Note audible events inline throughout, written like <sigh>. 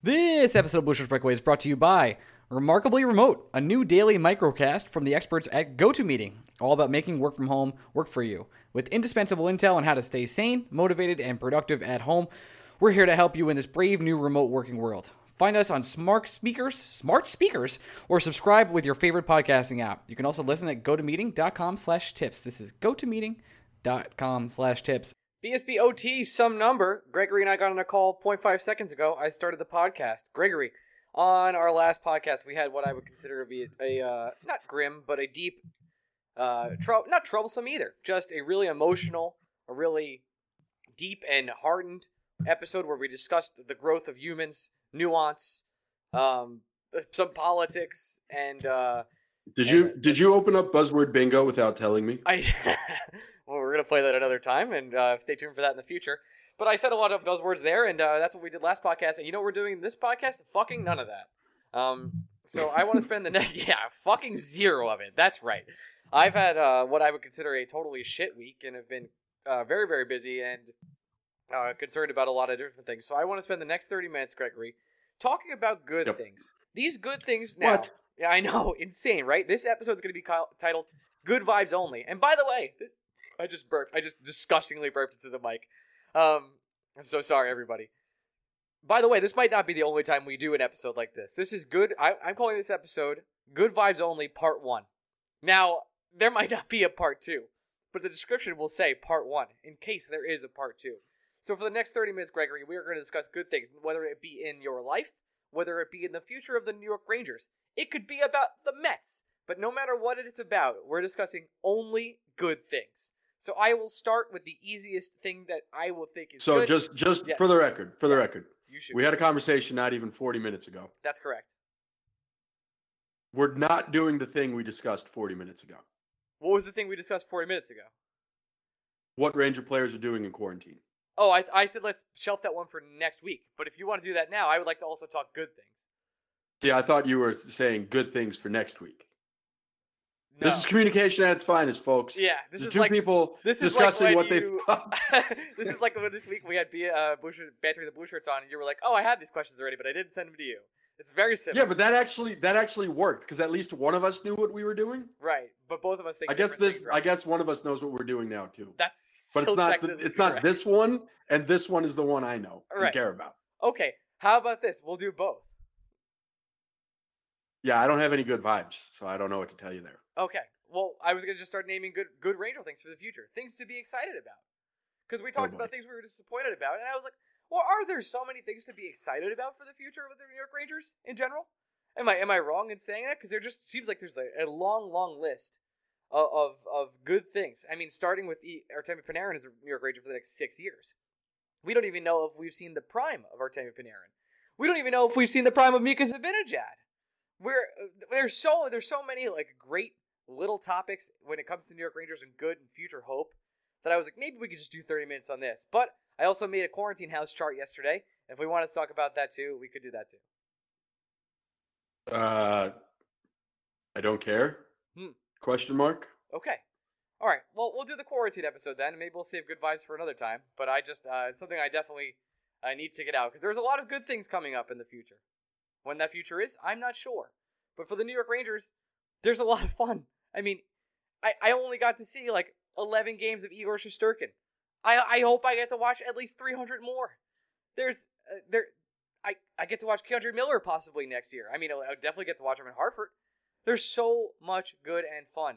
This episode of Blue Shirts Breakaway is brought to you by Remarkably Remote, a new daily microcast from the experts at GoToMeeting, all about making work from home work for you. With indispensable intel on how to stay sane, motivated, and productive at home, we're here to help you in this brave new remote working world. Find us on smart speakers, smart speakers, or subscribe with your favorite podcasting app. You can also listen at gotomeeting.com slash tips. This is gotomeeting.com slash tips. BSB OT, some number. Gregory and I got on a call 0.5 seconds ago. I started the podcast. Gregory, on our last podcast, we had what I would consider to be a, uh, not grim, but a deep, uh, not troublesome either. Just a really emotional, a really deep and hardened episode where we discussed the growth of humans, nuance, um, some politics, and uh, Did you did you open up buzzword bingo without telling me? I. <laughs> well, we're gonna play that another time, and uh, stay tuned for that in the future. But I said a lot of buzzwords there, and uh, that's what we did last podcast. And you know what we're doing in this podcast? Fucking none of that. Um, so I want to spend the <laughs> next yeah, fucking zero of it. That's right. I've had uh, what I would consider a totally shit week, and have been uh, very very busy and uh, concerned about a lot of different things. So I want to spend the next thirty minutes, Gregory, talking about good Yep. things. These good things now. What? Yeah, I know, <laughs> insane, right? This episode's going to be titled "Good Vibes Only." And by the way, this, I just burped. I just disgustingly burped into the mic. Um, I'm so sorry, everybody. By the way, this might not be the only time we do an episode like this. This is good. I, I'm calling this episode "Good Vibes Only" Part One. Now, there might not be a Part Two, but the description will say Part One in case there is a Part Two. So for the next 30 minutes, Gregory, we are going to discuss good things, whether it be in your life, whether it be in the future of the New York Rangers. It could be about the Mets, but no matter what it's about, we're discussing only good things. So I will start with the easiest thing that I will think is So good. just just Yes. for the record, for the Yes, record, you should. we had a conversation not even 40 minutes ago. That's correct. We're not doing the thing we discussed 40 minutes ago. What was the thing we discussed 40 minutes ago? What Ranger players are doing in quarantine. Oh, I, I said let's shelf that one for next week. But if you want to do that now, I would like to also talk good things. See, I thought you were saying good things for next week. No. This is communication at its finest, folks. yeah, this the is two like people this is like discussing when what you- they <laughs> this is like when this week we had B- uh, blue shirt, bantering the blue shirts on, and you were like, "Oh, I had these questions already, but I didn't send them to you." It's very simple, Yeah, but that actually that actually worked because at least one of us knew what we were doing. right? But both of us think. I guess this things, I guess one of us knows what we're doing now too. that's But it's not the, it's not this one and this one is the one I know Right. and care about. Okay, how about this? We'll do both. Yeah, I don't have any good vibes, so I don't know what to tell you there. Okay. Well, I was gonna just start naming good good Ranger things for the future, things to be excited about, because we oh, talked boy. about things we were disappointed about, and I was like, well, are there so many things to be excited about for the future of the New York Rangers in general? Am I am I wrong in saying that? Because there just seems like there's a, a long, long list of, of of good things. I mean, starting with e, Artemi Panarin as a New York Ranger for the next six years. We don't even know if we've seen the prime of Artemi Panarin. We don't even know if we've seen the prime of Mika Zibanejad. We're uh, there's so there's so many like great little topics when it comes to New York Rangers and good and future hope that I was like maybe we could just do 30 minutes on this. But I also made a quarantine house chart yesterday. If we wanted to talk about that too, we could do that too. Uh, I don't care. Hmm. Question mark. Okay. All right. Well, we'll do the quarantine episode then. Maybe we'll save good vibes for another time. But I just uh, it's something I definitely I need to get out because there's a lot of good things coming up in the future. When that future is, I'm not sure. But for the New York Rangers, there's a lot of fun. I mean, I, I only got to see like 11 games of Igor Shesterkin. I I hope I get to watch at least 300 more. There's uh, there I I get to watch K'Andre Miller possibly next year. I mean, I'll definitely get to watch him in Hartford. There's so much good and fun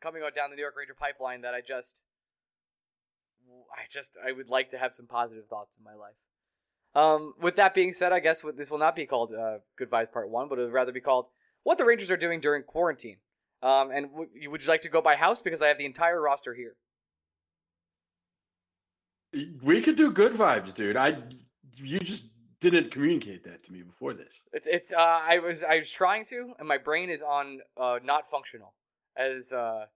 coming out down the New York Ranger pipeline that I just I just I would like to have some positive thoughts in my life. Um, with that being said, I guess this will not be called uh, Good Vibes Part One, but it would rather be called What the Rangers Are Doing During Quarantine. Um, and w- would you like to go by house because I have the entire roster here? We could do good vibes, dude. I you just didn't communicate that to me before this. It's it's uh, I was I was trying to, and my brain is on uh, not functional as uh,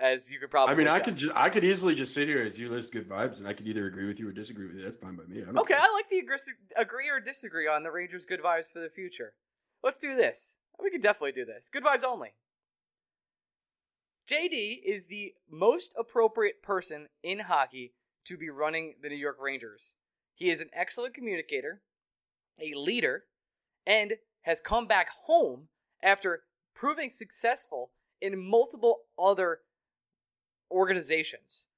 as you could probably. I mean, I could ju- I could easily just sit here as you list good vibes, and I could either agree with you or disagree with you. That's fine by me. I Okay, care. I like the agree, agree or disagree on the Rangers' good vibes for the future. Let's do this. We can definitely do this. Good vibes only. JD is the most appropriate person in hockey to be running the New York Rangers. He is an excellent communicator, a leader, and has come back home after proving successful in multiple other organizations.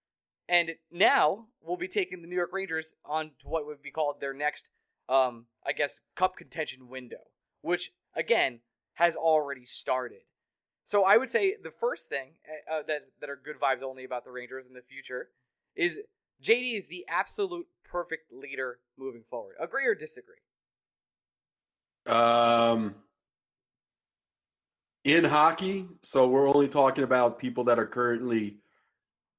And now we'll be taking the New York Rangers on to what would be called their next, um, I guess, cup contention window, which again has already started. So I would say the first thing uh, that that are good vibes only about the Rangers in the future is JD is the absolute perfect leader moving forward. Agree or disagree? Um, in hockey, so we're only talking about people that are currently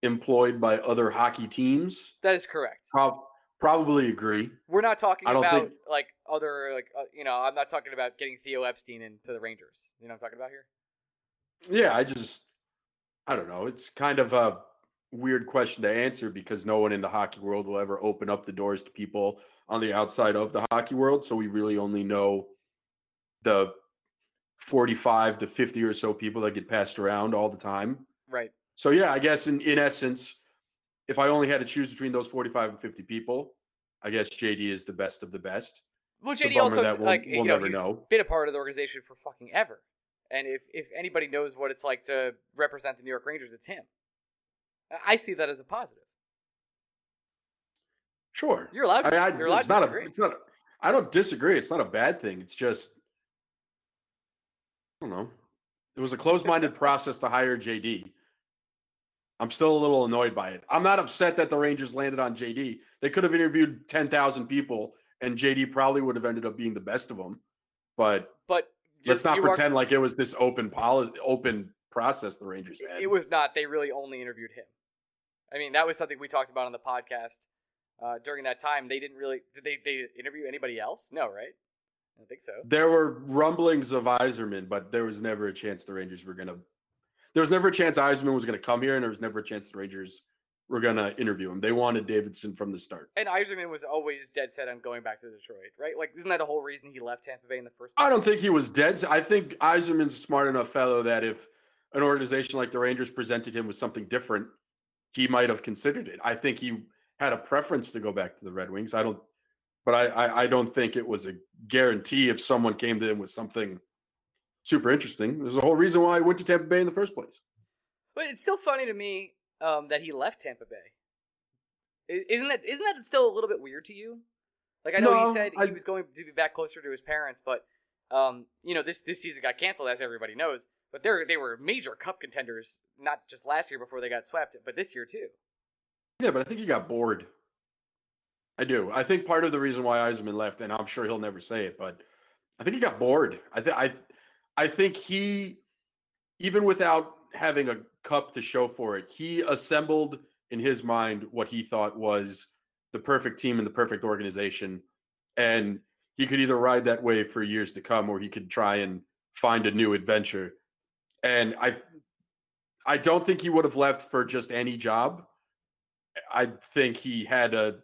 employed by other hockey teams. That is correct. Prob- probably agree. We're not talking about think- like other like uh, you know I'm not talking about getting Theo Epstein into the Rangers. You know what I'm talking about here? Yeah, I just, I don't know. It's kind of a weird question to answer because no one in the hockey world will ever open up the doors to people on the outside of the hockey world. So we really only know the 45 to 50 or so people that get passed around all the time. Right. So yeah, I guess in, in essence, if I only had to choose between those 45 and 50 people, I guess JD is the best of the best. Well, JD also that we'll- like we'll you know never he's know. been a part of the organization for fucking ever, and if if anybody knows what it's like to represent the New York Rangers, it's him. I- see that as a positive. Sure. You're allowed to- I, I, you're allowed it's to not disagree. A, it's not. A, I don't disagree. It's not a bad thing. It's just, I don't know. It was a closed-minded <laughs> process to hire JD. I'm still a little annoyed by it. I'm not upset that the Rangers landed on JD. They could have interviewed 10,000 people, and JD probably would have ended up being the best of them. But But let's not you are- pretend like it was this open policy, open process the Rangers had. It was not. They really only interviewed him. I mean, that was something we talked about on the podcast uh, during that time. They didn't really. Did they? They interview anybody else? No, right? I don't think so. There were rumblings of Yzerman, but there was never a chance the Rangers were going to. There was never a chance Yzerman was going to come here, and there was never a chance the Rangers were going to interview him. They wanted Davidson from the start. And Yzerman was always dead set on going back to Detroit, right? Like, isn't that the whole reason he left Tampa Bay in the first place? I don't think he was dead. I think Yzerman's a smart enough fellow that if an organization like the Rangers presented him with something different, he might have considered it. I think he had a preference to go back to the Red Wings. I don't, but I, I, I don't think it was a guarantee if someone came to him with something super interesting. There's a whole reason why he went to Tampa Bay in the first place. But it's still funny to me um, that he left Tampa Bay. Isn't that isn't that still a little bit weird to you? Like I know No, he said I- he was going to be back closer to his parents, but um, you know this this season got canceled as everybody knows. But they they were major cup contenders, not just last year before they got swept, but this year too. Yeah, but I think he got bored. I do. I think part of the reason why Yzerman left, and I'm sure he'll never say it, but I think he got bored. I think I, I think he, even without having a cup to show for it, he assembled in his mind what he thought was the perfect team and the perfect organization, and he could either ride that wave for years to come, or he could try and find a new adventure. And I, I don't think he would have left for just any job. I think he had a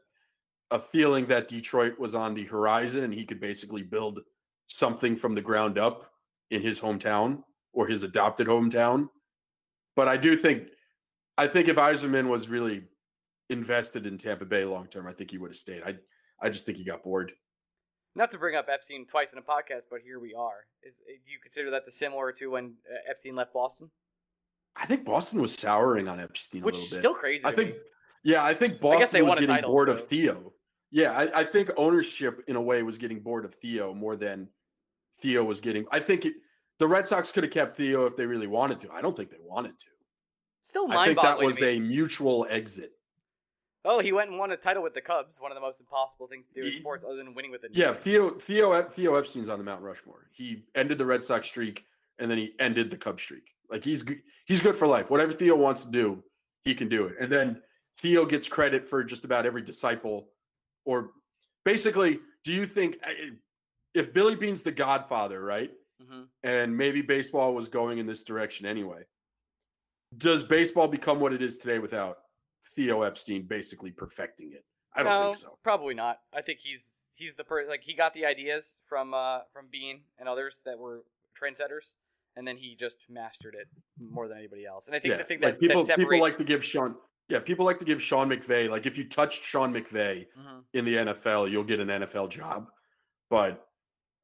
a feeling that Detroit was on the horizon and he could basically build something from the ground up in his hometown or his adopted hometown. But I do think, I think if Yzerman was really invested in Tampa Bay long term, I think he would have stayed. I, I just think he got bored. Not to bring up Epstein twice in a podcast, but here we are. Is do you consider that the similar to when uh, Epstein left Boston? I think Boston was souring on Epstein, which is still crazy. I think, me. yeah, I think Boston I was getting title, bored so. of Theo. Yeah, I, I, think ownership in a way was getting bored of Theo more than Theo was getting. I think it, the Red Sox could have kept Theo if they really wanted to. I don't think they wanted to. Still I think that was a mutual exit. Oh, he went and won a title with the Cubs. One of the most impossible things to do in sports, other than winning with the. Yeah, Theo Theo Theo Epstein's on the Mount Rushmore. He ended the Red Sox streak, and then he ended the Cubs streak. Like he's he's good for life. Whatever Theo wants to do, he can do it. And then Theo gets credit for just about every disciple, or basically, do you think if Billy Beane's the Godfather, right? Mm-hmm. And maybe baseball was going in this direction anyway. Does baseball become what it is today without Theo Epstein basically perfecting it? I don't no, think so. Probably not. I think he's he's the person like he got the ideas from uh from Beane and others that were trendsetters, and then he just mastered it more than anybody else. And I think yeah, the thing that, like people that separates... people like to give Sean yeah people like to give Sean McVay like if you touched Sean McVay mm-hmm. in the NFL you'll get an NFL job, but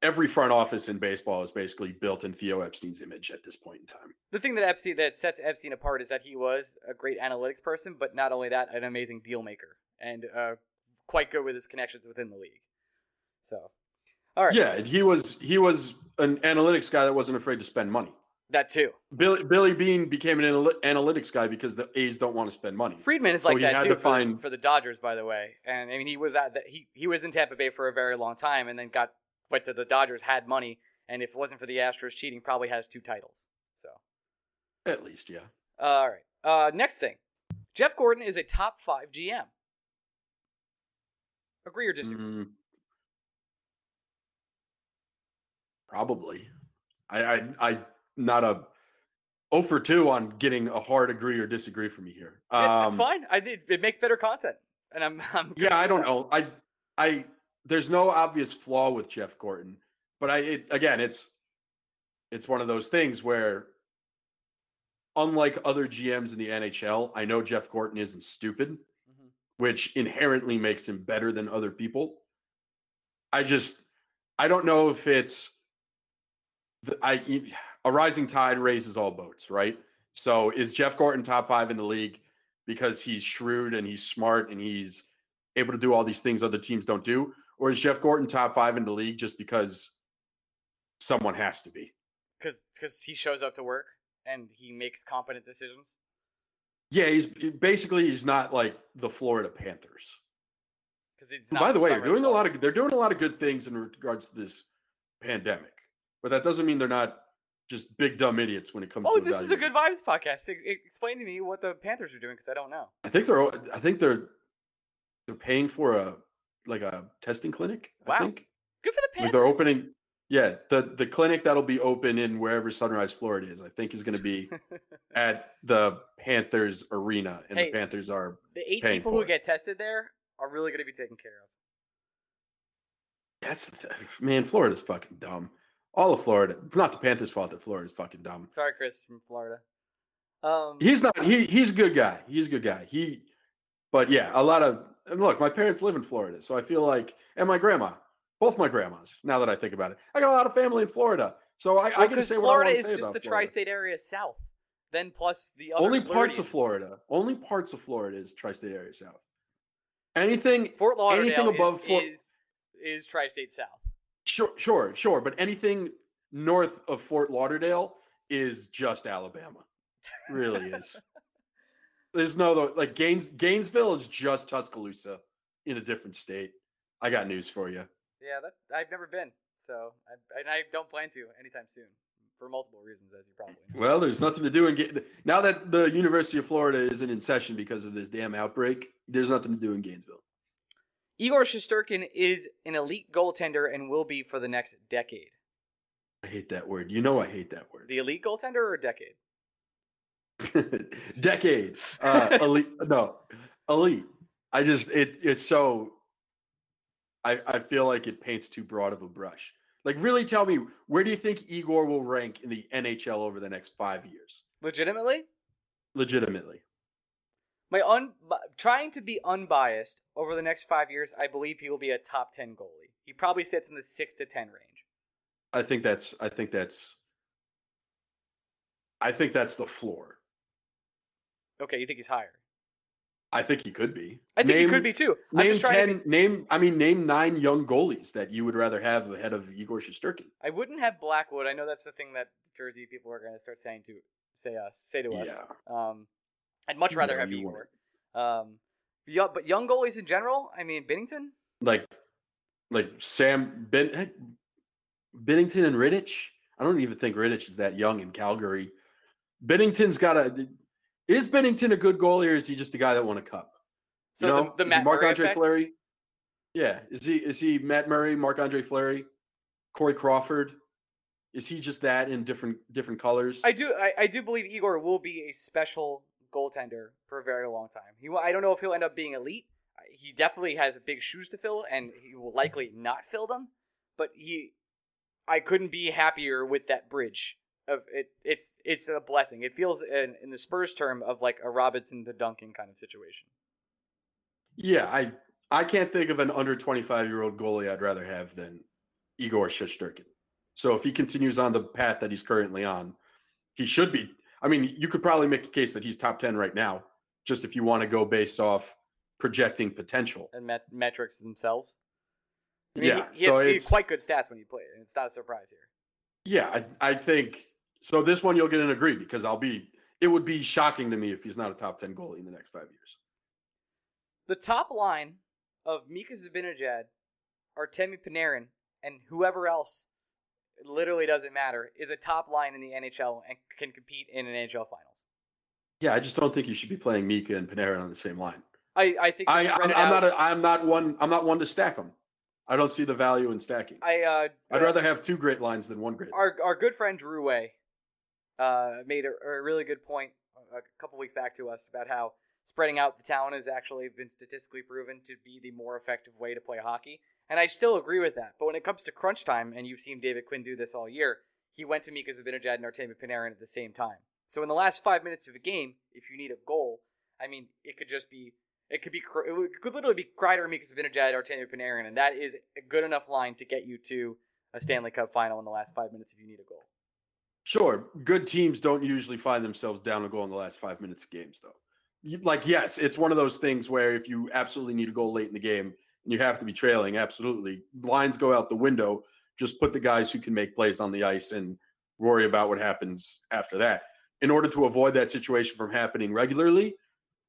every front office in baseball is basically built in Theo Epstein's image at this point in time. The thing that Epstein that sets Epstein apart is that he was a great analytics person, but not only that, an amazing deal maker and uh, quite good with his connections within the league. So, all right. Yeah, he was he was an analytics guy that wasn't afraid to spend money. That too. Billy Billy Beane became an analytics guy because the A's don't want to spend money. Friedman is so like that too to for, find... for the Dodgers, by the way. And I mean, he was at that he he was in Tampa Bay for a very long time, and then got to the Dodgers, had money, and if it wasn't for the Astros cheating, probably has two titles. So, at least, yeah. All right. Uh, next thing, Jeff Gorton is a top five GM. Agree or disagree? Mm, probably. I, I, I, not a 0 for 2 on getting a hard agree or disagree from me here. Um, yeah, that's fine. I it, it makes better content, and I'm, <laughs> I'm yeah. I don't <laughs> know. I, I there's no obvious flaw with Jeff Gorton, but I it, again, it's it's one of those things where unlike other GMs in the NHL, I know Jeff Gorton isn't stupid, mm-hmm. which inherently makes him better than other people. I just I don't know if it's the, I a rising tide raises all boats, right? So is Jeff Gorton top 5 in the league because he's shrewd and he's smart and he's able to do all these things other teams don't do or is Jeff Gorton top five in the league just because someone has to be? Because because he shows up to work and he makes competent decisions. Yeah, he's basically he's not like the Florida Panthers. Because it's by the way, they're doing a lot of they're doing a lot of good things in regards to this pandemic, but that doesn't mean they're not just big dumb idiots when it comes. To Oh, to this is a good vibes podcast. Explain to me what the Panthers are doing because I don't know. I think they're I think they're they're paying for a like a testing clinic. Wow. I think. Good for the Panthers. They're opening. Yeah, the the clinic that'll be open in wherever Sunrise, Florida is, I think is going to be at <laughs> the Panthers arena, and hey, the Panthers are the eight people who it. get tested there are really going to be taken care of. That's man, Florida's fucking dumb. All of Florida. It's not the Panthers' fault that Florida's fucking dumb. Sorry, Chris from Florida. Um, he's not. He he's a good guy. He's a good guy. He, but yeah, a lot of and look, my parents live in Florida, so I feel like, and my grandma, both my grandmas. Now that I think about it, I got a lot of family in Florida, so I, well, I can say Florida is just the Florida. tri-state area south. Then plus the only Floridians. parts of Florida. Only parts of Florida is tri-state area south. Anything Fort Lauderdale anything above is, Fort, is, is tri-state south. Sure, sure, sure. But anything north of Fort Lauderdale is just Alabama. Really is. There's no like Gaines Gainesville is just Tuscaloosa in a different state. I got news for you. Yeah, that I've never been, so I, and I don't plan to anytime soon for multiple reasons, as you probably know. Well, there's nothing to do in now that the University of Florida isn't in session because of this damn outbreak. There's nothing to do in Gainesville. Igor Shesterkin is an elite goaltender and will be for the next decade. I hate that word. You know I hate that word. The elite goaltender or decade? <laughs> decades. Uh, elite. No, elite. I just it it's so. I I feel like it paints too broad of a brush. Like, really tell me, where do you think Igor will rank in the NHL over the next five years? Legitimately, Legitimately. my un trying to be unbiased over the next five years, I believe he will be a top ten goalie. He probably sits in the six to ten range. I think that's I think that's I think that's the floor. Okay, you think he's higher? I think he could be. I think name, he could be too. I'm Name ten. be, Name. I mean, name nine young goalies that you would rather have ahead of Igor Shesterkin. I wouldn't have Blackwood. I know that's the thing that Jersey people are going to start saying to say us, say to us. Yeah. Um, I'd much rather No, have you Igor. Um, yeah, but young goalies in general. I mean, Binnington. Like, like Sam ben, Binnington and Rittich. I don't even think Rittich is that young in Calgary. Binnington's got a. Is Binnington a good goalie, or is he just a guy that won a cup? So you know, the, the Matt Murray Andre? Fleury. Yeah, is he is he Matt Murray, Marc-Andre Fleury, Corey Crawford? Is he just that in different different colors? I do. I, I do believe Igor will be a special goaltender for a very long time. He. I don't know if he'll end up being elite. He definitely has big shoes to fill, and he will likely not fill them. But he, I couldn't be happier with that bridge. Of it, it's it's a blessing. It feels in, in the Spurs term of like a Robinson to Duncan kind of situation. Yeah, I I can't think of an under 25 year old goalie I'd rather have than Igor Shesterkin. So if he continues on the path that he's currently on, he should be. I mean, you could probably make a case that he's top 10 right now, just if you want to go based off projecting potential. and met- metrics themselves. I mean, Yeah, he, he, so had, he had quite good stats when he played, and it's not a surprise here. Yeah, I, I think so. This one you'll get an agree because I'll be. It would be shocking to me if he's not a top 10 goalie in the next five years. The top line of Mika Zibanejad, Artemi Panarin, and whoever else, literally doesn't matter, is a top line in the NHL and can compete in an NHL Finals. Yeah, I just don't think you should be playing Mika and Panarin on the same line. I, I think I, I'm not. A, I'm not one. I'm not one to stack them. I don't see the value in stacking. I uh, I'd rather have two great lines than one great. our our good friend Drew Way uh, made a, a really good point a couple weeks back to us about how spreading out the talent has actually been statistically proven to be the more effective way to play hockey. And I still agree with that. But when it comes to crunch time, and you've seen David Quinn do this all year, he went to Mika Zibanejad and Artemi Panarin at the same time. So in the last five minutes of a game, if you need a goal, I mean, it could just be it could be it could literally be Kreider, Mika Zibanejad, Artemi Panarin, and that is a good enough line to get you to a Stanley Cup final in the last five minutes if you need a goal. Sure, good teams don't usually find themselves down a goal in the last five minutes of games, though. Like, yes, it's one of those things where if you absolutely need a goal late in the game and you have to be trailing, absolutely, lines go out the window. Just put the guys who can make plays on the ice and worry about what happens after that. In order to avoid that situation from happening regularly,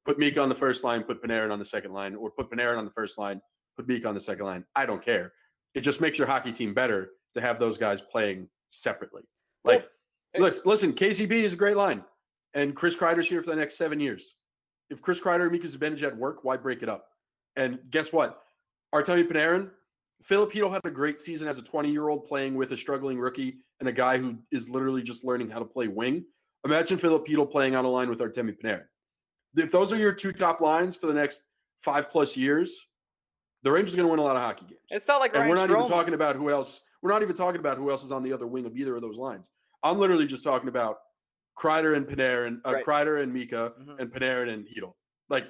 put Meek on the first line, put Panarin on the second line, or put Panarin on the first line, put Meek on the second line. I don't care. It just makes your hockey team better to have those guys playing separately. Like, listen, listen, KCB is a great line, and Chris Kreider's here for the next seven years. If Chris Kreider and Mika Zibanejad work, why break it up? And guess what? Artemi Panarin, Filipino had a great season as a 20 year old playing with a struggling rookie and a guy who is literally just learning how to play wing. Imagine Filipino playing on a line with Artemi Panarin. If those are your two top lines for the next five plus years, the Rangers are going to win a lot of hockey games. It's not like And Ryan we're not Strome. even talking about who else. We're not even talking about who else is on the other wing of either of those lines. I'm literally just talking about Kreider and Panarin, uh, Right. Kreider and Mika, Mhm. and Panarin and Chytil. Like,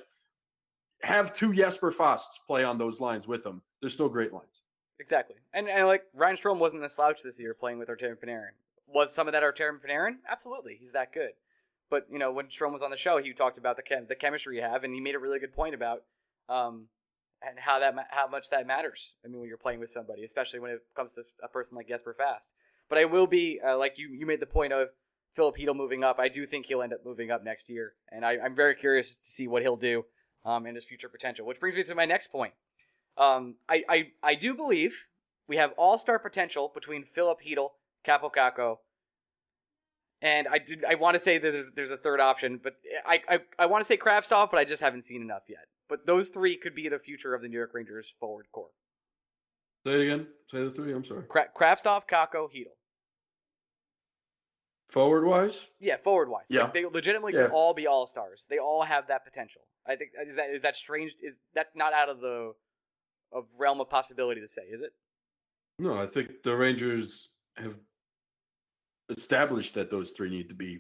have two Jesper Fasts play on those lines with them. They're still great lines. Exactly. And, and like Ryan Strome wasn't a slouch this year playing with Artemi Panarin. Was some of that Artemi Panarin? Absolutely. He's that good. But, you know, when Strome was on the show, he talked about the chem- the chemistry you have, and he made a really good point about um, and how that how much that matters. I mean, when you're playing with somebody, especially when it comes to a person like Jesper Fast. But I will be uh, like you. You made the point of Philip moving up. I do think he'll end up moving up next year, and I, I'm very curious to see what he'll do um, and his future potential. Which brings me to my next point. Um, I, I, I do believe we have all star potential between Filip Chytil, Kaapo Kakko, and I did I want to say that there's there's a third option, but I I, I want to say Kravtsov, but I just haven't seen enough yet. But those three could be the future of the New York Rangers forward core. Say it again. Say the three. I'm sorry. Kra- Kravtsov, Kakko, Chytil. Forward wise, Yeah, forward wise. Yeah. Like, they legitimately Yeah. could all be all stars. They all have that potential. I think is that is that strange? Is that's not out of the of realm of possibility to say, is it? No, I think the Rangers have established that those three need to be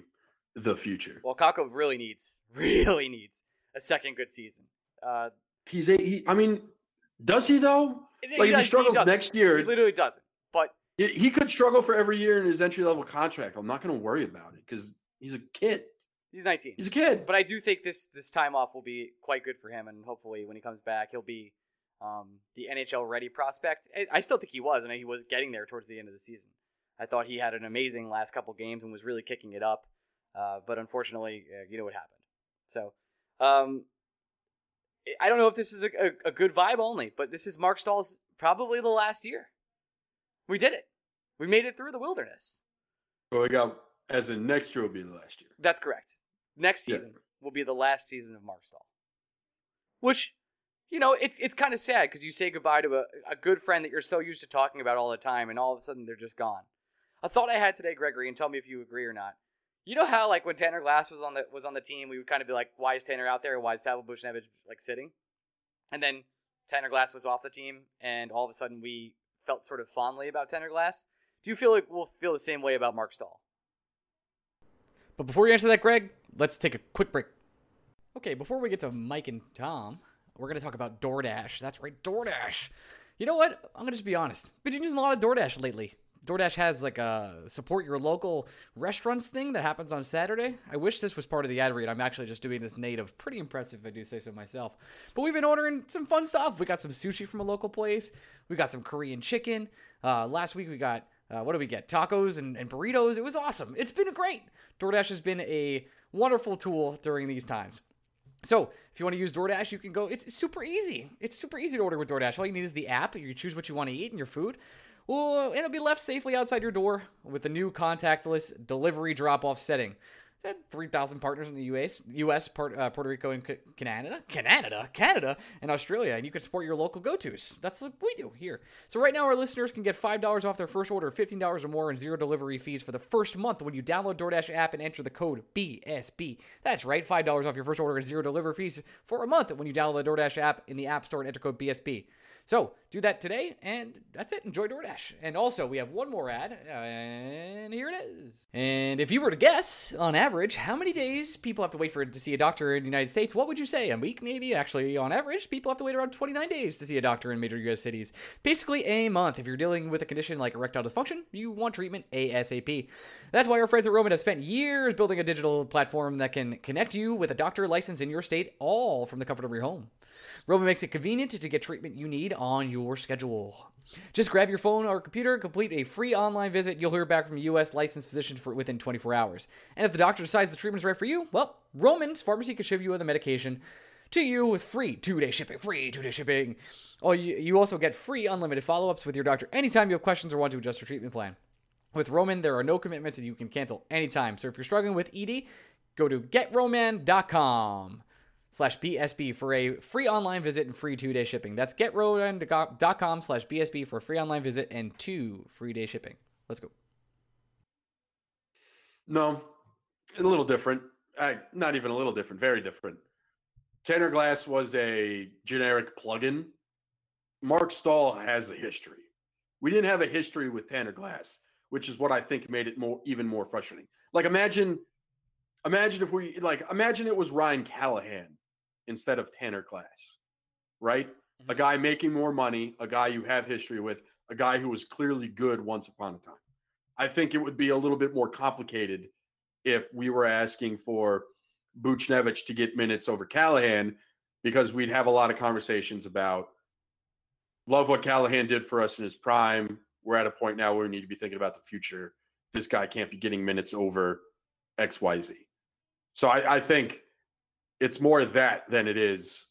the future. Well, Kakko really needs, <laughs> really needs a second good season. Uh, He's a. He, I mean, does he though? Like if he struggles doesn't. next year, he literally doesn't. But he- he could struggle for every year in his entry level contract. I'm not going to worry about it because he's a kid. he's 19. He's a kid. But I do think this this time off will be quite good for him, and hopefully when he comes back, he'll be um, the NHL ready prospect. I, I still think he was, and he was getting there towards the end of the season. I thought he had an amazing last couple games and was really kicking it up, uh, but unfortunately, uh, you know what happened. So, um, I don't know if this is a, a, a good vibe only, but this is Marc Staal's probably the last year. We did it. We made it through the wilderness. But we got as in next year will be the last year. That's correct. Next Yeah. season will be the last season of Marc Staal. Which, you know, it's it's kind of sad because you say goodbye to a, a good friend that you're so used to talking about all the time, and all of a sudden they're just gone. A thought I had today, Gregory, and tell me if you agree or not. You know how like when Tanner Glass was on the was on the team, we would kind of be like, "Why is Tanner out there? Why is Pavel Buchnevich like sitting?" And then Tanner Glass was off the team, and all of a sudden we felt sort of fondly about Tanner Glass. Do you feel like we'll feel the same way about Marc Staal? But before you answer that, Greg, let's take a quick break. Okay, before we get to Mike and Tom, we're going to talk about DoorDash. That's right, DoorDash. You know what? I'm going to just be honest. Been using a lot of DoorDash lately. DoorDash has like a support your local restaurants thing that happens on Saturday. I wish this was part of the ad read. I'm actually just doing this native. Pretty impressive if I do say so myself. But we've been ordering some fun stuff. We got some sushi from a local place. We got some Korean chicken. Uh, last week we got uh, what did we get? Tacos and, and burritos. It was awesome. It's been great. DoorDash has been a wonderful tool during these times. So, if you want to use DoorDash, you can go. It's super easy. It's super easy to order with DoorDash. All you need is the app. You choose what you want to eat and your food. It'll be left safely outside your door with the new contactless delivery drop-off setting. They had 3,000 partners in the US, US uh, Puerto Rico, and Canada, Canada, Canada, and Australia, and you can support your local go-tos. That's what we do here. So right now, our listeners can get $5 off their first order, $15 or more, and zero delivery fees for the first month when you download DoorDash app and enter the code BSB. That's right, $5 off your first order and zero delivery fees for a month when you download the DoorDash app in the App Store and enter code BSB. So do that today, and that's it. Enjoy DoorDash. And also, we have one more ad, and here it is. And if you were to guess, on average, how many days people have to wait for to see a doctor in the United States, what would you say? A week, maybe? Actually, on average, people have to wait around 29 days to see a doctor in major U.S. cities. Basically, a month. If you're dealing with a condition like erectile dysfunction, you want treatment ASAP. That's why our friends at Roman have spent years building a digital platform that can connect you with a doctor licensed in your state, all from the comfort of your home. Roman makes it convenient to get treatment you need on your schedule. Just grab your phone or computer, complete a free online visit. You'll hear back from a U.S. licensed physician for within 24 hours. And if the doctor decides the treatment is right for you, well, Roman's pharmacy can ship you the medication to you with free two-day shipping. Free two-day shipping. Oh, you, you also get free unlimited follow-ups with your doctor anytime you have questions or want to adjust your treatment plan. With Roman, there are no commitments and you can cancel anytime. So if you're struggling with ED, go to getroman.com slash BSB for a free online visit and free two day shipping. That's getroman.com slash BSB for a free online visit and two free day shipping. Let's go. No, a little different. Uh, not even a little different. Very different. Tanner Glass was a generic plugin. Marc Staal has a history. We didn't have a history with Tanner Glass, which is what I think made it more even more frustrating. Like imagine, imagine if we like imagine it was Ryan Callahan instead of Tanner Glass, right? A Mhm. guy making more money, a guy you have history with, a guy who was clearly good once upon a time. I think it would be a little bit more complicated if we were asking for Buchnevich to get minutes over Callahan because we'd have a lot of conversations about love what Callahan did for us in his prime. We're at a point now where we need to be thinking about the future. This guy can't be getting minutes over XYZ. So I, I think it's more that than it is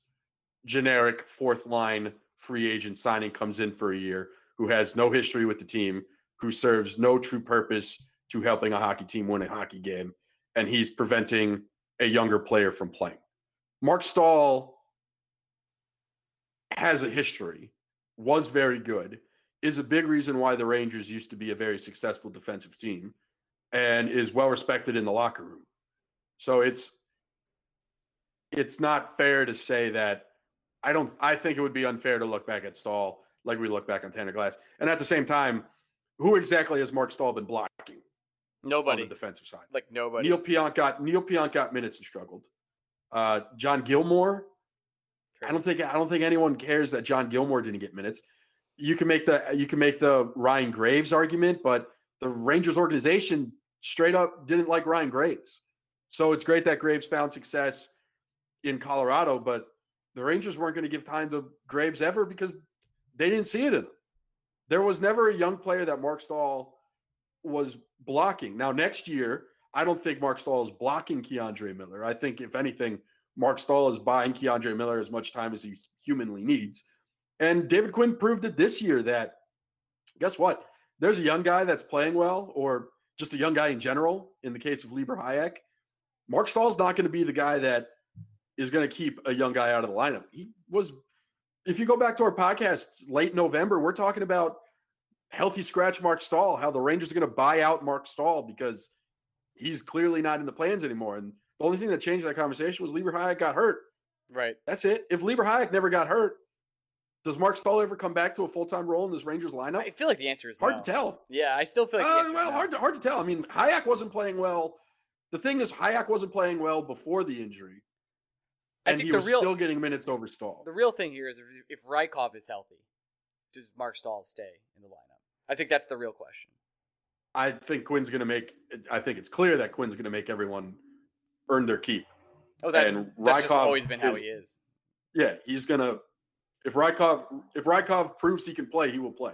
generic fourth line free agent signing comes in for a year who has no history with the team, who serves no true purpose to helping a hockey team win a hockey game, and he's preventing a younger player from playing. Marc Staal has a history, was very good, is a big reason why the Rangers used to be a very successful defensive team, and is well respected in the locker room. So it's it's not fair to say that I don't I think it would be unfair to look back at Staal like we look back on Tanner Glass. And at the same time, who exactly has Marc Staal been blocking Nobody. on the defensive side? like nobody. Neal Pionk got Neal Pionk got minutes and struggled. Uh, John Gilmour, I don't think I don't think anyone cares that John Gilmour didn't get minutes. You can make the you can make the Ryan Graves argument, but the Rangers organization straight up didn't like Ryan Graves. So it's great that Graves found success in Colorado, but the Rangers weren't going to give time to Graves ever because they didn't see it in him. There was never a young player that Marc Staal was blocking. Now next year, I don't think Marc Staal is blocking K'Andre Miller. I think if anything, Marc Staal is buying K'Andre Miller as much time as he humanly needs. And David Quinn proved it this year that guess what? There's a young guy that's playing well, or just a young guy in general. In the case of Libor Hajek, Marc Staal's not going to be the guy that is going to keep a young guy out of the lineup. He was, if you go back to our podcast late November, we're talking about healthy scratch Marc Staal, how the Rangers are going to buy out Marc Staal because he's clearly not in the plans anymore. And the only thing that changed that conversation was Libor Hajek got hurt. right. That's it. If Libor Hajek never got hurt, does Marc Staal ever come back to a full time role in this Rangers lineup? I feel like the answer is hard no. to tell. Yeah, I still feel like Uh, well, hard to hard to tell. I mean, Hajek wasn't playing well. The thing is, Hajek wasn't playing well before the injury, I and think he the was real still getting minutes over Staal. the real thing here is if, if Rykov is healthy, does Marc Staal stay in the lineup? I think that's the real question. I think Quinn's going to make. I think it's clear that Quinn's going to make everyone earn their keep. Oh, that's And that's just always been how is- he is. Yeah, he's gonna. If Rykov if Rykov proves he can play, he will play.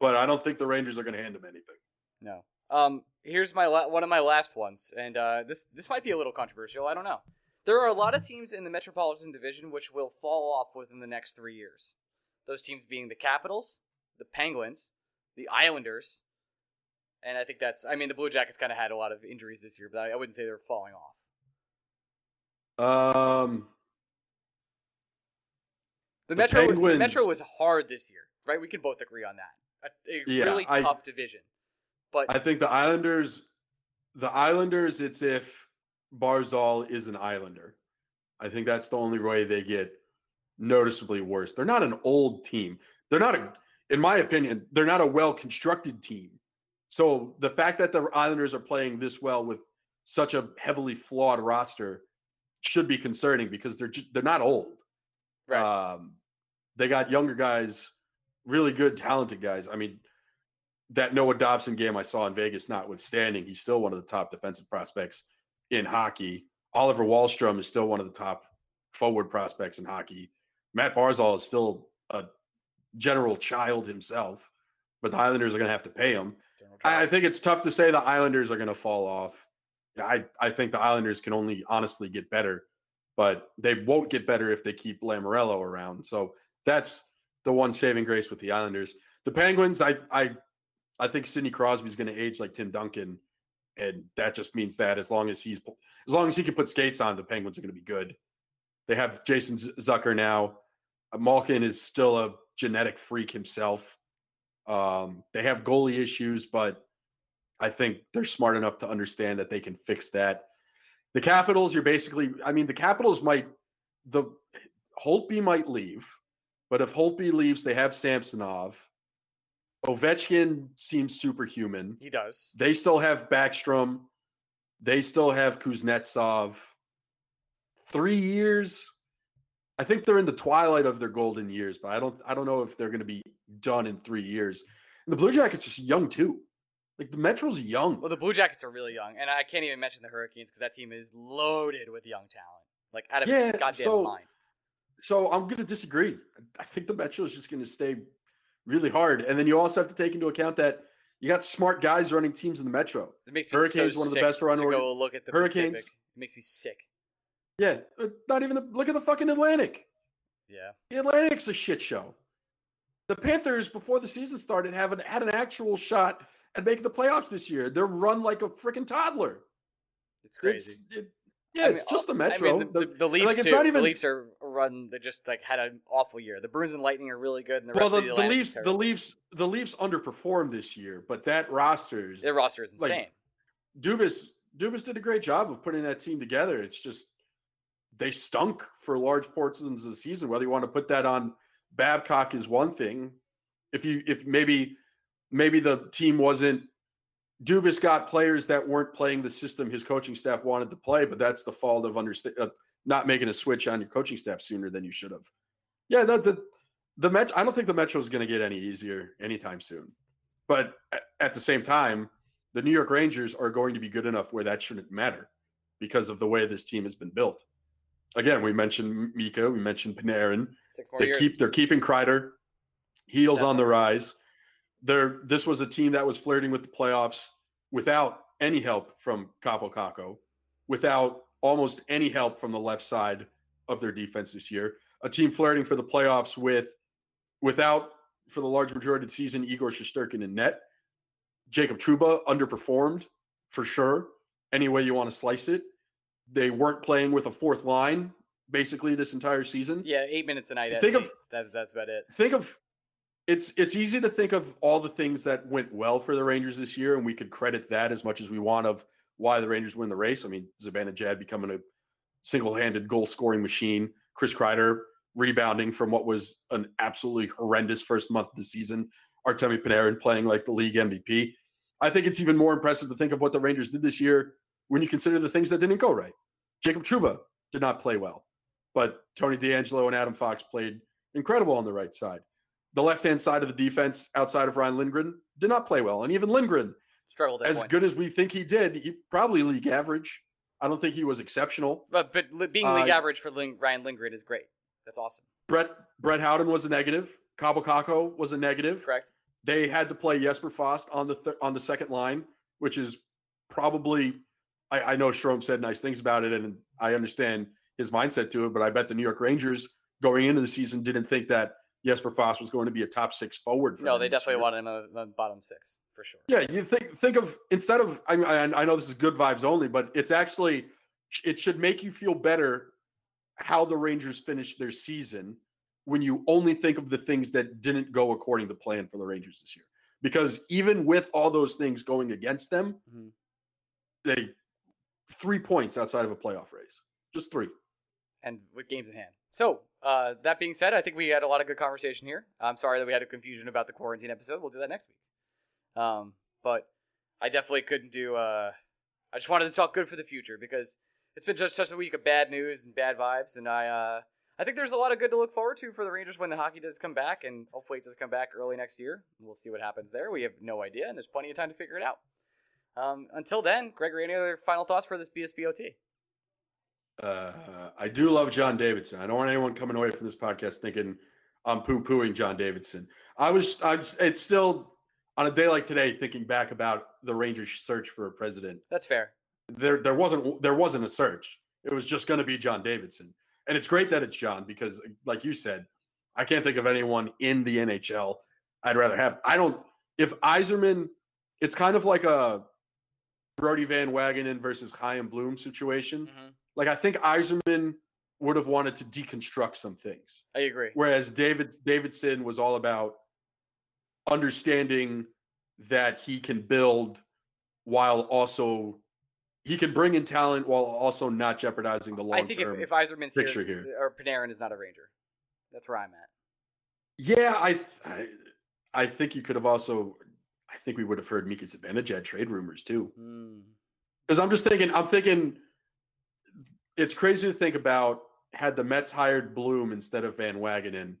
But I don't think the Rangers are going to hand him anything. No. Um. Here's my la- one of my last ones, and uh, this this might be a little controversial. I don't know. There are a lot of teams in the Metropolitan Division which will fall off within the next three years. Those teams being the Capitals, the Penguins, the Islanders, and I think that's. I mean, the Blue Jackets kind of had a lot of injuries this year, but I, I wouldn't say they're falling off. Um, The, The Metro, the Penguins- Metro was hard this year, right? We can both agree on that. A, a Yeah, really I- tough division, but I think the Islanders, the Islanders, it's if Barzal is an Islander. I think that's the only way they get noticeably worse. They're not an old team. They're not a, in my opinion, they're not a well constructed team. So the fact that the Islanders are playing this well with such a heavily flawed roster should be concerning because they're just, they're not old. right. Um, they got younger guys, really good, talented guys. I mean, that Noah Dobson game I saw in Vegas, notwithstanding, he's still one of the top defensive prospects in hockey. Oliver Wahlstrom is still one of the top forward prospects in hockey. Matt Barzal is still a general child himself, but the Islanders are going to have to pay him. I, I think it's tough to say the Islanders are going to fall off. I, I think the Islanders can only honestly get better, but they won't get better if they keep Lamoriello around. So that's the one saving grace with the Islanders. The Penguins, I I I think Sidney Crosby's going to age like Tim Duncan, and that just means that as long as he's as long as he can put skates on, the Penguins are going to be good. They have Jason Zucker now. Uh, Malkin is still a genetic freak himself. Um, they have goalie issues, but I think they're smart enough to understand that they can fix that. The Capitals, you're basically, I mean, the Capitals might, the Holtby might leave, but if Holtby leaves, they have Samsonov. Ovechkin seems superhuman. he does. They still have Backstrom. They still have Kuznetsov. Three years. I think they're in the twilight of their golden years, but I don't I don't know if they're going to be done in three years. And the Blue Jackets are young too. Like the Metro's young. Well, the Blue Jackets are really young, and I can't even mention the Hurricanes because that team is loaded with young talent, like out of Yeah, its goddamn so- mind. So I'm going to disagree. I think the Metro is just going to stay really hard. And then you also have to take into account that you got smart guys running teams in the Metro. It makes me Hurricanes, so one of the best run to go look at the Hurricanes- Pacific. It makes me sick. Yeah, uh, not even the look at the fucking Atlantic. Yeah, The Atlantic's a shit show. The Panthers, before the season started, have an, had an actual shot at making the playoffs this year. They're run like a freaking toddler. it's crazy. It's, it, yeah, I mean, it's just the I Metro. mean, the, the, The- the Leafs like, it's too. not even- The Leafs are run. They just like had an awful year. The Bruins and Lightning are really good, and the well, rest the, of the, the Leafs, the terrible. Leafs, the Leafs underperformed this year, but that roster's Their roster is like, insane. Dubas Dubas did a great job of putting that team together. It's just they stunk for large portions of the season. Whether you want to put that on Babcock is one thing. If you if maybe maybe the team wasn't Dubas got players that weren't playing the system his coaching staff wanted to play, but that's the fault of understand of not making a switch on your coaching staff sooner than you should have. Yeah, the the, the Met. I don't think the Metro is going to get any easier anytime soon. But at, the same time, the New York Rangers are going to be good enough where that shouldn't matter because of the way this team has been built. Again, we mentioned Mika, we mentioned Panarin. Six more They years. keep they're keeping Kreider. Heels on the rise. They're this was a team that was flirting with the playoffs without any help from Kaapo Kakko, without almost any help from the left side of their defense this year. A team flirting for the playoffs with without for the large majority of the season Igor Shesterkin in net. Jacob Trouba underperformed for sure. Any way you want to slice it. They weren't playing with a fourth line basically this entire season yeah, eight minutes a night. Think of-. That's that's about it. think of it's it's easy to think of all the things that went well for the Rangers this year, and we could credit that as much as we want of why the Rangers win the race. I mean, Zibanejad becoming a single-handed goal-scoring machine, Chris Kreider rebounding from what was an absolutely horrendous first month of the season, Artemi Panarin playing like the league MVP. I think it's even more impressive to think of what the Rangers did this year when you consider the things that didn't go right. Jacob Trouba did not play well, but Tony DeAngelo and Adam Fox played incredible on the right side. The left hand side of the defense, outside of Ryan Lindgren, did not play well. And even Lindgren, Struggled as points. good as we think he did, he probably league average. I don't think he was exceptional. but but being league Uh, average for Ling- Ryan Lindgren is great. That's awesome. Brett Brett Howden was a negative. Kaapo Kakko was a negative. Correct. They had to play Jesper Fast on the th- on the second line, which is probably. I, I know Strome said nice things about it, and I understand his mindset to it. But I bet the New York Rangers going into the season didn't think that Jesper Fast was going to be a top six forward. For No, they definitely year. wanted him on the bottom six for sure. Yeah, you think think of instead of I, I I know this is good vibes only, but it's actually it should make you feel better how the Rangers finished their season when you only think of the things that didn't go according to plan for the Rangers this year. Because even with all those things going against them, Mhm. they three points outside of a playoff race, just three. and with games in hand. So, uh, that being said, I think we had a lot of good conversation here. I'm sorry that we had a confusion about the quarantine episode. We'll do that next week. Um, but I definitely couldn't do. Uh, I just wanted to talk good for the future because it's been just such a week of bad news and bad vibes, and I uh, I think there's a lot of good to look forward to for the Rangers when the hockey does come back, and hopefully it does come back early next year. We'll see what happens there. We have no idea, and there's plenty of time to figure it out. Um, until then, Gregory, any other final thoughts for this BSBOT? Uh, I do love John Davidson. I don't want anyone coming away from this podcast thinking I'm poo pooing John Davidson. I was, I, it's still on a day like today, thinking back about the Rangers search for a president. That's fair. There, there wasn't, there wasn't a search. It was just going to be John Davidson, and it's great that it's John because, like you said, I can't think of anyone in the NHL I'd rather have. I don't. If Yzerman, it's kind of like a Brodie Van Wagenen versus Chaim Bloom situation. Mhm. Like I think Yzerman would have wanted to deconstruct some things, I agree. whereas David Davidson was all about understanding that he can build while also he can bring in talent while also not jeopardizing the long term. I think if, if picture here, here. or Panarin is not a Ranger. That's where I'm at. yeah, I, I I think you could have also. I think we would have heard Mika Zibanejad trade rumors too. Hmm. Because I'm just thinking, I'm thinking it's crazy to think about had the Mets hired Bloom instead of Van Wagenen.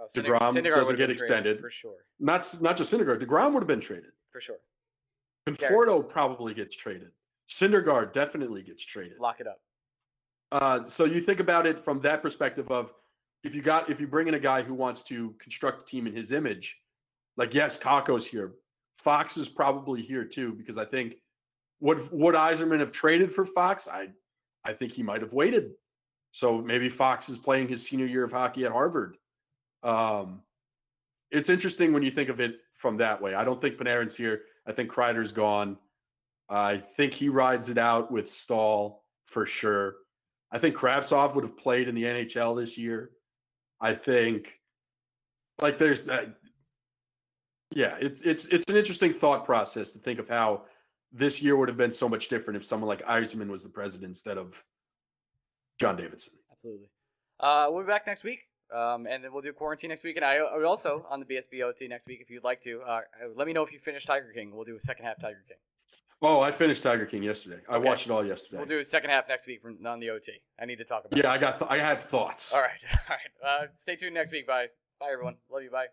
Oh, DeGrom doesn't get extended. for sure. Not not just Syndergaard, Degrom would have been traded. For sure. Conforto probably gets traded. Syndergaard definitely gets traded. Lock it up. Uh, so you think about it from that perspective of if you got if you bring in a guy who wants to construct a team in his image, like yes, Kakko's here, Fox is probably here too because I think would would Yzerman have traded for Fox? I I think he might have waited. So maybe Fox is playing his senior year of hockey at Harvard. Um, it's interesting when you think of it from that way. I don't think Panarin's here. I think Kreider's gone. I think he rides it out with Staal for sure. I think Kravtsov would have played in the NHL this year. I think, like, there's, uh, yeah, it's it's it's an interesting thought process to think of how this year would have been so much different if someone like Yzerman was the president instead of John Davidson. Absolutely. Uh, we'll be back next week. Um, and then we'll do quarantine next week. And I, I also on the BSBOT next week if you'd like to. Uh, let me know if you finish Tiger King. We'll do a second half Tiger King. Oh, I finished Tiger King yesterday. I Okay. watched it all yesterday. We'll do a second half next week from on the OT. I need to talk about. yeah, it. I got. Th- I have thoughts. All right. <laughs> All right. Uh, stay tuned next week. Bye. Bye, everyone. Love you. Bye.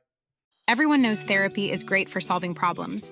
Everyone knows therapy is great for solving problems,